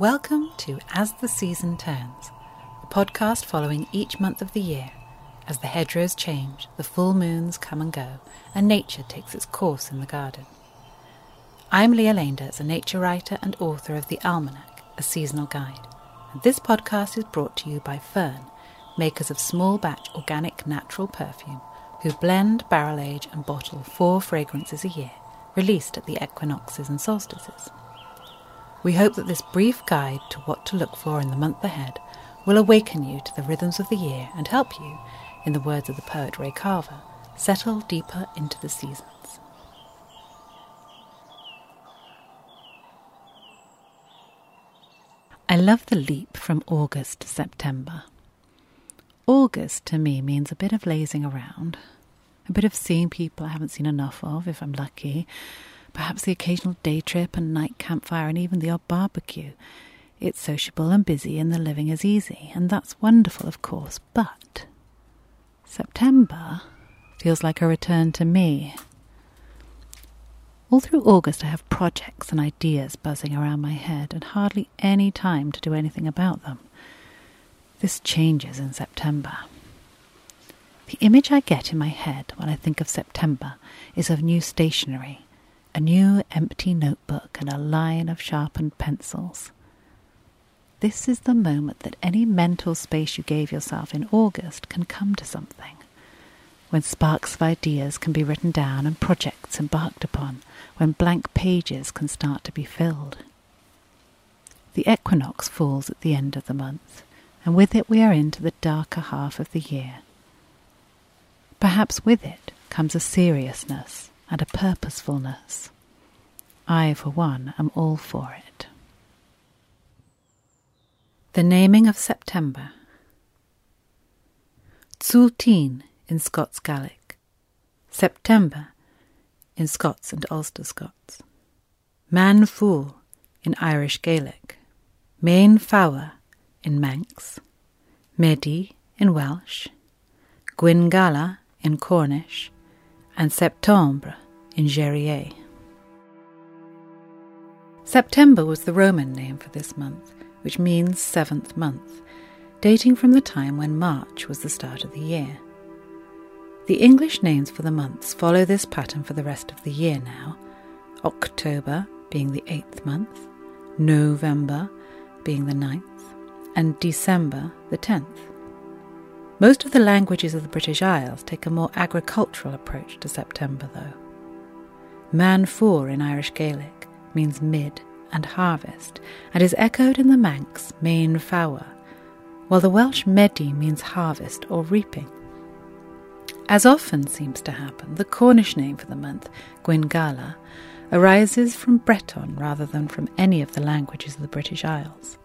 Welcome to As the Season Turns, a podcast following each month of the year as the hedgerows change, the full moons come and go, and nature takes its course in the garden. I'm Lia Leendertz, a nature writer and author of The Almanac, a seasonal guide. And this podcast is brought to you by Fern, makers of small batch organic natural perfume, who blend, barrel age, and bottle four fragrances a year, released at the equinoxes and solstices. We hope that this brief guide to what to look for in the month ahead will awaken you to the rhythms of the year and help you, in the words of the poet Ray Carver, settle deeper into the seasons. I love the leap from August to September. August to me means a bit of lazing around, a bit of seeing people I haven't seen enough of if I'm lucky, perhaps the occasional day trip and night campfire and even the odd barbecue. It's sociable and busy and the living is easy, and that's wonderful, of course, but September feels like a return to me. All through August, I have projects and ideas buzzing around my head and hardly any time to do anything about them. This changes in September. The image I get in my head when I think of September is of new stationery a new empty notebook and a line of sharpened pencils. This is the moment that any mental space you gave yourself in August can come to something, when sparks of ideas can be written down and projects embarked upon, when blank pages can start to be filled. The equinox falls at the end of the month, and with it we are into the darker half of the year. Perhaps with it comes a seriousness and a purposefulness. I, for one, am all for it. The naming of September. Zulteen in Scots Gaelic, September in Scots and Ulster Scots, Meán Fómhair in Irish Gaelic, Mean Fouyir in Manx, Medi in Welsh, Gwyn in Cornish, and Septembre in Jèrriais. September was the Roman name for this month, which means seventh month, dating from the time when March was the start of the year. The English names for the months follow this pattern for the rest of the year now October being the eighth month, November being the ninth, and December the tenth. Most of the languages of the British Isles take a more agricultural approach to September, though. Meán Fómhair in Irish Gaelic means mid and harvest, and is echoed in the Manx Mean Fouyir, while the Welsh Medi means harvest or reaping. As often seems to happen, the Cornish name for the month, Gwyngala, arises from Breton rather than from any of the languages of the British Isles.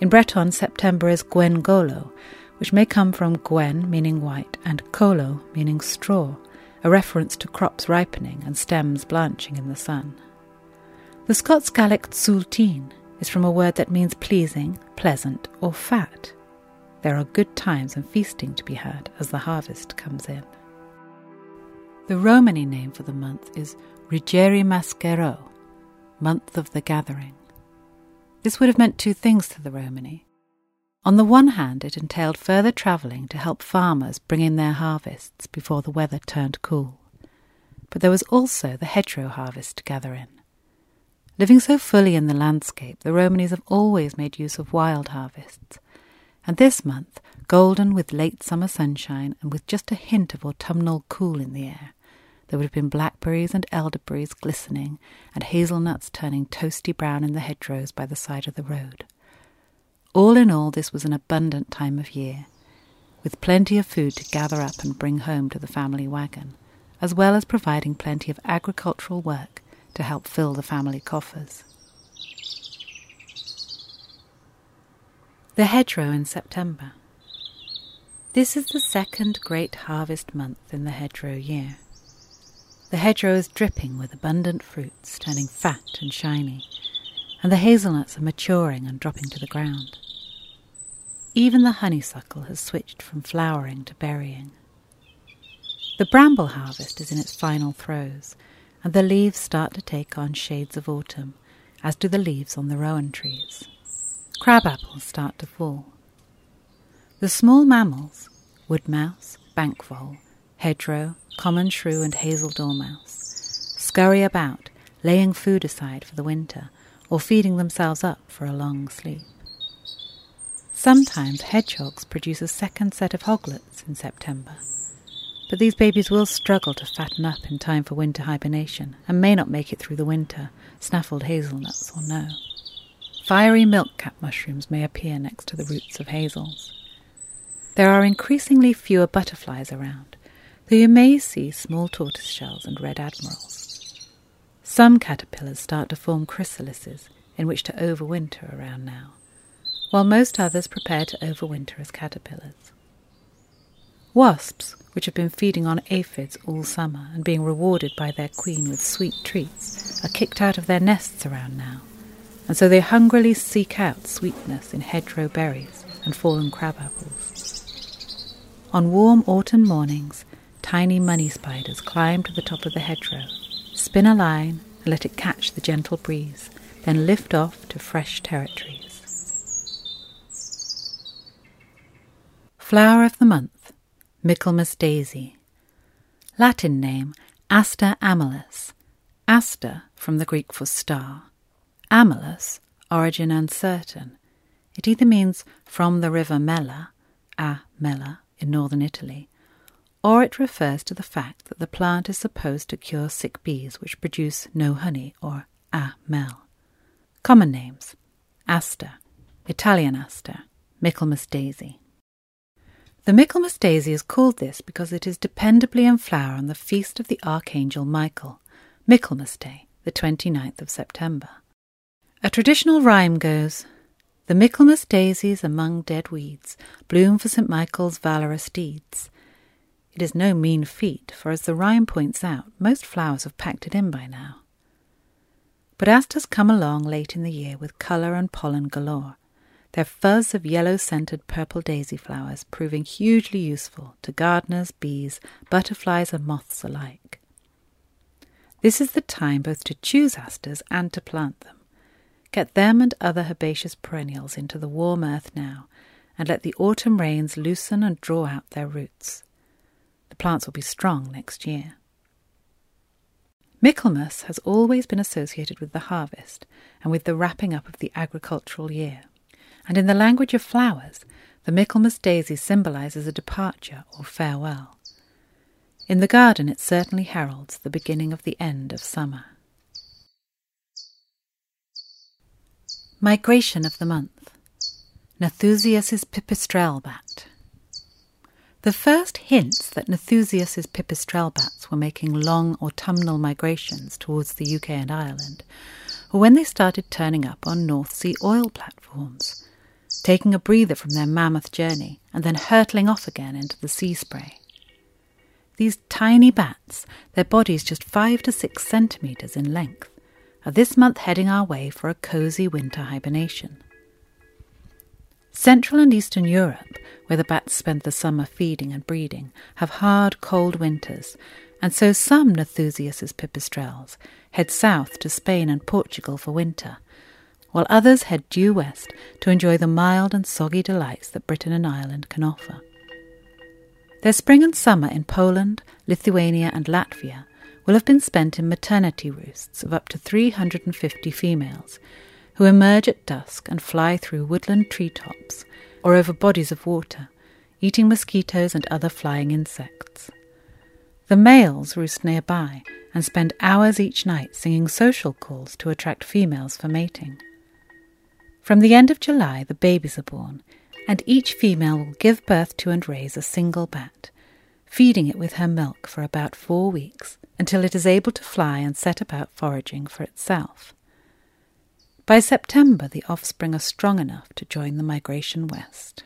In Breton, September is Gwengolo, which may come from gwen, meaning white, and colo, meaning straw, a reference to crops ripening and stems blanching in the sun. The Scots Gaelic zulteen is from a word that means pleasing, pleasant, or fat. There are good times and feasting to be had as the harvest comes in. The Romany name for the month is Rigeri Maschero, month of the gathering. This would have meant two things to the Romany. On the one hand, it entailed further travelling to help farmers bring in their harvests before the weather turned cool. But there was also the hedgerow harvest to gather in. Living so fully in the landscape, the Romanys have always made use of wild harvests. And this month, golden with late summer sunshine and with just a hint of autumnal cool in the air, there would have been blackberries and elderberries glistening, and hazelnuts turning toasty brown in the hedgerows by the side of the road. All in all, this was an abundant time of year, with plenty of food to gather up and bring home to the family wagon, as well as providing plenty of agricultural work to help fill the family coffers. The hedgerow in September. This is the second great harvest month in the hedgerow year. The hedgerow is dripping with abundant fruits, turning fat and shiny, and the hazelnuts are maturing and dropping to the ground. Even the honeysuckle has switched from flowering to berrying. The bramble harvest is in its final throes, and the leaves start to take on shades of autumn, as do the leaves on the rowan trees. crab apples start to fall. The small mammals, wood mouse, bank vole, hedgerow, common shrew, and hazel dormouse, scurry about, laying food aside for the winter or feeding themselves up for a long sleep. Sometimes hedgehogs produce a second set of hoglets in September, but these babies will struggle to fatten up in time for winter hibernation and may not make it through the winter, snaffled hazelnuts or no. Fiery milk-cap mushrooms may appear next to the roots of hazels. There are increasingly fewer butterflies around, though you may see small tortoise shells and red admirals. Some caterpillars start to form chrysalises in which to overwinter around now while most others prepare to overwinter as caterpillars. Wasps, which have been feeding on aphids all summer and being rewarded by their queen with sweet treats, are kicked out of their nests around now, and so they hungrily seek out sweetness in hedgerow berries and fallen crab apples. On warm autumn mornings, tiny money spiders climb to the top of the hedgerow, spin a line, and let it catch the gentle breeze, then lift off to fresh territories. Flower of the month, Michaelmas daisy. Latin name, Aster amellus. Aster from the Greek for star. Amellus, origin uncertain. It either means from the river Mella, a Mella, in northern Italy, or it refers to the fact that the plant is supposed to cure sick bees which produce no honey, or a mel. Common names Aster, Italian aster, Michaelmas daisy. The Michaelmas daisy is called this because it is dependably in flower on the feast of the Archangel Michael, Michaelmas Day, the 29th of September. A traditional rhyme goes, The Michaelmas daisies among dead weeds bloom for St. Michael's valorous deeds. It is no mean feat, for as the rhyme points out, most flowers have packed it in by now. But asters come along late in the year with colour and pollen galore, their fuzz of yellow scented purple daisy flowers proving hugely useful to gardeners, bees, butterflies, and moths alike. This is the time both to choose asters and to plant them. Get them and other herbaceous perennials into the warm earth now, and let the autumn rains loosen and draw out their roots. The plants will be strong next year. Michaelmas has always been associated with the harvest and with the wrapping up of the agricultural year and in the language of flowers, the Michaelmas daisy symbolizes a departure or farewell. In the garden, it certainly heralds the beginning of the end of summer. Migration of the Month Nathusius's pipistrelle bat. The first hints that Nathusius's pipistrelle bats were making long autumnal migrations towards the UK and Ireland were when they started turning up on North Sea oil platforms taking a breather from their mammoth journey and then hurtling off again into the sea spray. These tiny bats, their bodies just five to six centimetres in length, are this month heading our way for a cosy winter hibernation. Central and Eastern Europe, where the bats spend the summer feeding and breeding, have hard, cold winters, and so some Nathusius's pipistrelles head south to Spain and Portugal for winter, while others head due west to enjoy the mild and soggy delights that Britain and Ireland can offer. Their spring and summer in Poland, Lithuania, and Latvia will have been spent in maternity roosts of up to 350 females, who emerge at dusk and fly through woodland tree tops or over bodies of water, eating mosquitoes and other flying insects. The males roost nearby and spend hours each night singing social calls to attract females for mating. From the end of July, the babies are born, and each female will give birth to and raise a single bat, feeding it with her milk for about four weeks until it is able to fly and set about foraging for itself. By September, the offspring are strong enough to join the migration west.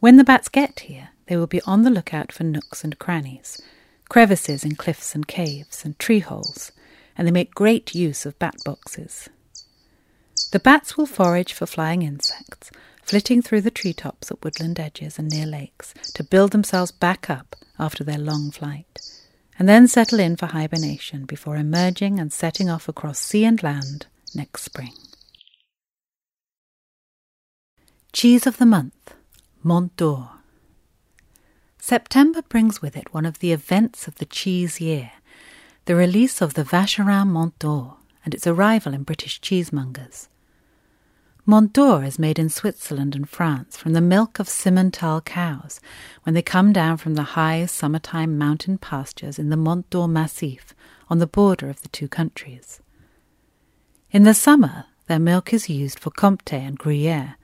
When the bats get here, they will be on the lookout for nooks and crannies, crevices in cliffs and caves, and tree holes, and they make great use of bat boxes. The bats will forage for flying insects, flitting through the tree tops at woodland edges and near lakes to build themselves back up after their long flight, and then settle in for hibernation before emerging and setting off across sea and land next spring. Cheese of the Month, Mont d'Or. September brings with it one of the events of the cheese year, the release of the Vacherin Mont d'Or and its arrival in British cheesemongers. Mont d'Or is made in Switzerland and France from the milk of Simmental cows when they come down from the high summertime mountain pastures in the Mont d'Or Massif on the border of the two countries. In the summer, their milk is used for Comté and Gruyere,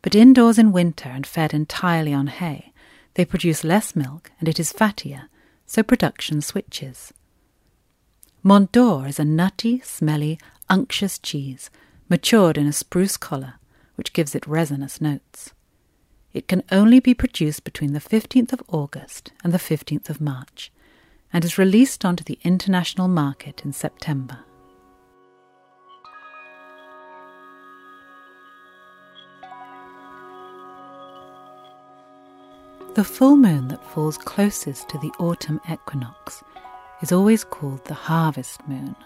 but indoors in winter and fed entirely on hay, they produce less milk and it is fattier, so production switches. Mont d'Or is a nutty, smelly, unctuous cheese, matured in a spruce collar, which gives it resinous notes. It can only be produced between the 15th of August and the 15th of March, and is released onto the international market in September. The full moon that falls closest to the autumn equinox is always called the harvest moon.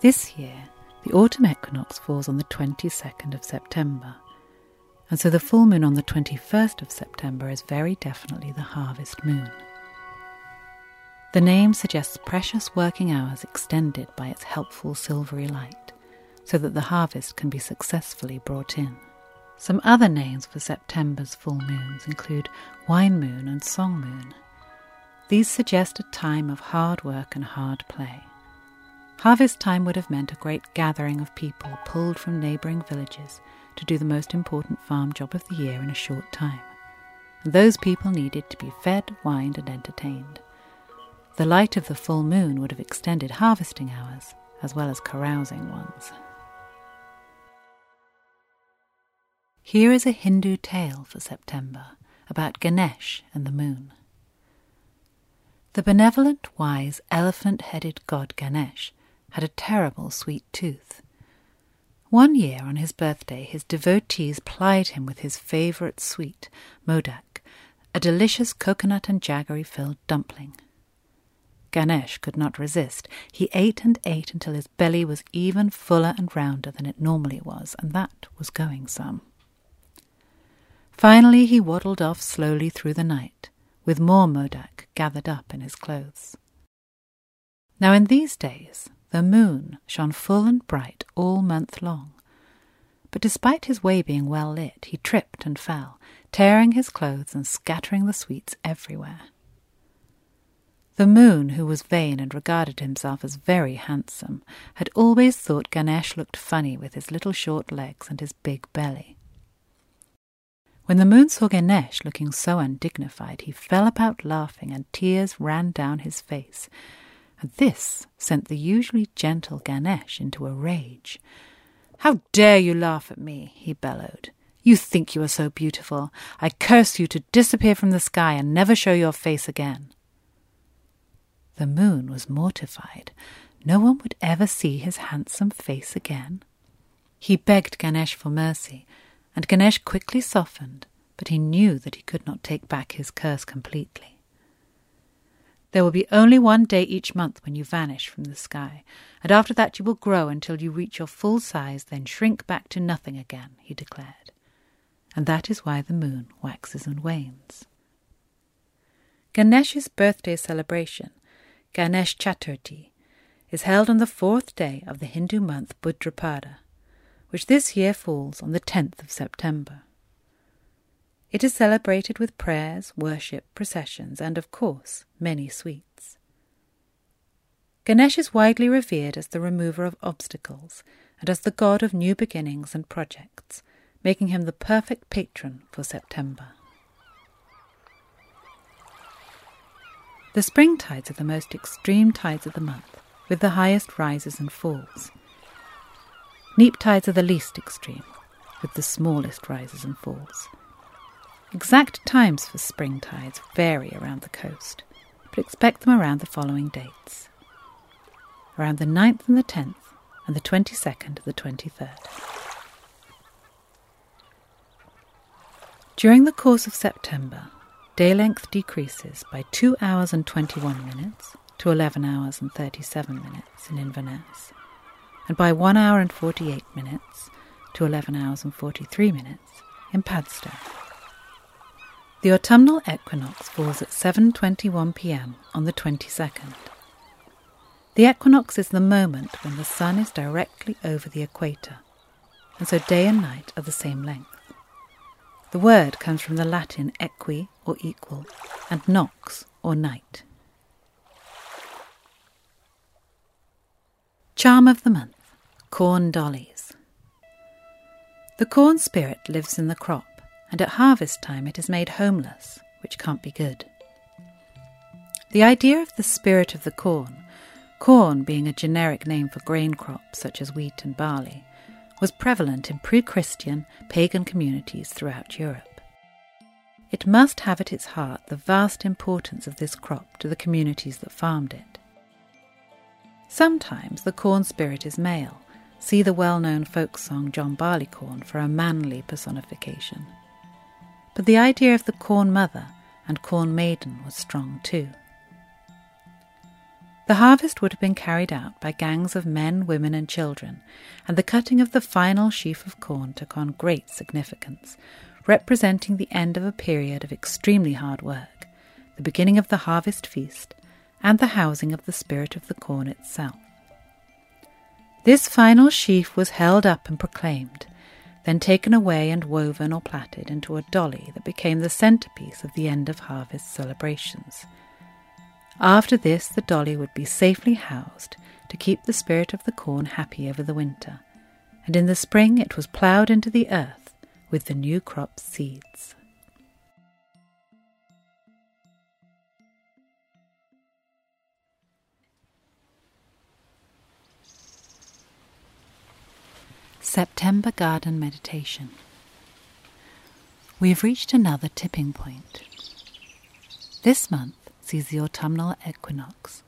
This year, the autumn equinox falls on the 22nd of September, and so the full moon on the 21st of September is very definitely the harvest moon. The name suggests precious working hours extended by its helpful silvery light, so that the harvest can be successfully brought in. Some other names for September's full moons include wine moon and song moon. These suggest a time of hard work and hard play. Harvest time would have meant a great gathering of people pulled from neighbouring villages to do the most important farm job of the year in a short time. And those people needed to be fed, wined, and entertained. The light of the full moon would have extended harvesting hours as well as carousing ones. Here is a Hindu tale for September about Ganesh and the moon. The benevolent, wise, elephant headed god Ganesh had a terrible sweet tooth. One year on his birthday, his devotees plied him with his favourite sweet, modak, a delicious coconut and jaggery filled dumpling. Ganesh could not resist. He ate and ate until his belly was even fuller and rounder than it normally was, and that was going some. Finally, he waddled off slowly through the night, with more modak gathered up in his clothes. Now, in these days, the moon shone full and bright all month long. But despite his way being well lit, he tripped and fell, tearing his clothes and scattering the sweets everywhere. The moon, who was vain and regarded himself as very handsome, had always thought Ganesh looked funny with his little short legs and his big belly. When the moon saw Ganesh looking so undignified, he fell about laughing, and tears ran down his face. This sent the usually gentle Ganesh into a rage. How dare you laugh at me? he bellowed. You think you are so beautiful. I curse you to disappear from the sky and never show your face again. The moon was mortified. No one would ever see his handsome face again. He begged Ganesh for mercy, and Ganesh quickly softened, but he knew that he could not take back his curse completely. There will be only one day each month when you vanish from the sky, and after that you will grow until you reach your full size, then shrink back to nothing again, he declared. And that is why the moon waxes and wanes. Ganesh's birthday celebration, Ganesh Chaturthi, is held on the fourth day of the Hindu month Bhadrapada, which this year falls on the 10th of September. It is celebrated with prayers, worship, processions, and, of course, many sweets. Ganesh is widely revered as the remover of obstacles and as the god of new beginnings and projects, making him the perfect patron for September. The spring tides are the most extreme tides of the month, with the highest rises and falls. Neap tides are the least extreme, with the smallest rises and falls. Exact times for spring tides vary around the coast, but expect them around the following dates around the 9th and the 10th, and the 22nd to the 23rd. During the course of September, day length decreases by 2 hours and 21 minutes to 11 hours and 37 minutes in Inverness, and by 1 hour and 48 minutes to 11 hours and 43 minutes in Padstow. The autumnal equinox falls at 7:21 p.m. on the 22nd. The equinox is the moment when the sun is directly over the equator, and so day and night are the same length. The word comes from the Latin equi or equal and nox or night. Charm of the month Corn Dollies. The corn spirit lives in the crop and at harvest time it is made homeless, which can't be good. The idea of the spirit of the corn, corn being a generic name for grain crops such as wheat and barley, was prevalent in pre Christian pagan communities throughout Europe. It must have at its heart the vast importance of this crop to the communities that farmed it. Sometimes the corn spirit is male. See the well known folk song John Barleycorn for a manly personification but the idea of the corn mother and corn maiden was strong too. The harvest would have been carried out by gangs of men, women, and children, and the cutting of the final sheaf of corn took on great significance, representing the end of a period of extremely hard work, the beginning of the harvest feast, and the housing of the spirit of the corn itself. This final sheaf was held up and proclaimed, then taken away and woven or plaited into a dolly that became the centerpiece of the end of harvest celebrations. After this, the dolly would be safely housed to keep the spirit of the corn happy over the winter, and in the spring it was ploughed into the earth with the new crop's seeds. September Garden Meditation. We have reached another tipping point. This month sees the autumnal equinox,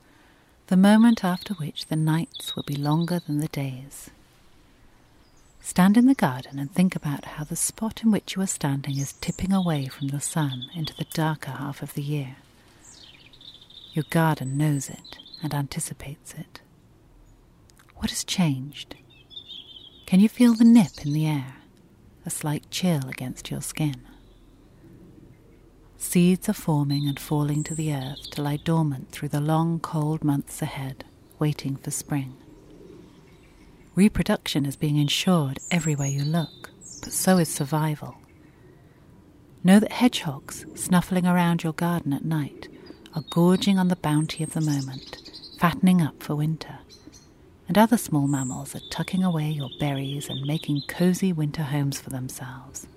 the moment after which the nights will be longer than the days. Stand in the garden and think about how the spot in which you are standing is tipping away from the sun into the darker half of the year. Your garden knows it and anticipates it. What has changed? Can you feel the nip in the air, a slight chill against your skin? Seeds are forming and falling to the earth to lie dormant through the long, cold months ahead, waiting for spring. Reproduction is being ensured everywhere you look, but so is survival. Know that hedgehogs, snuffling around your garden at night, are gorging on the bounty of the moment, fattening up for winter and other small mammals are tucking away your berries and making cozy winter homes for themselves.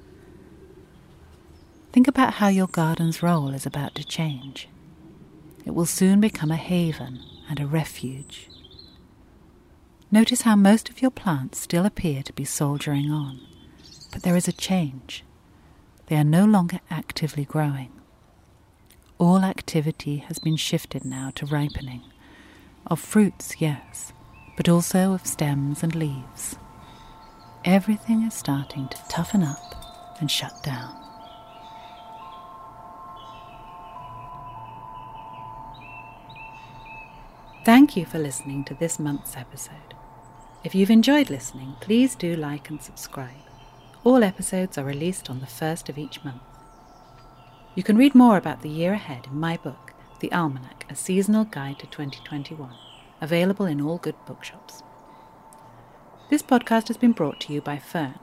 Think about how your garden's role is about to change. It will soon become a haven and a refuge. Notice how most of your plants still appear to be soldiering on, but there is a change. They are no longer actively growing. All activity has been shifted now to ripening. Of fruits, yes, but also of stems and leaves. Everything is starting to toughen up and shut down. Thank you for listening to this month's episode. If you've enjoyed listening, please do like and subscribe. All episodes are released on the first of each month. You can read more about the year ahead in my book, The Almanac, A Seasonal Guide to 2021 available in all good bookshops. This podcast has been brought to you by Fern.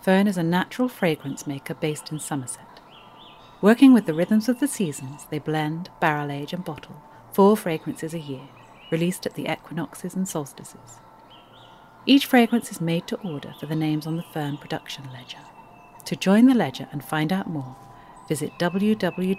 Fern is a natural fragrance maker based in Somerset. Working with the rhythms of the seasons, they blend, barrel age, and bottle four fragrances a year, released at the equinoxes and solstices. Each fragrance is made to order for the names on the Fern production ledger. To join the ledger and find out more, visit www.fern.co.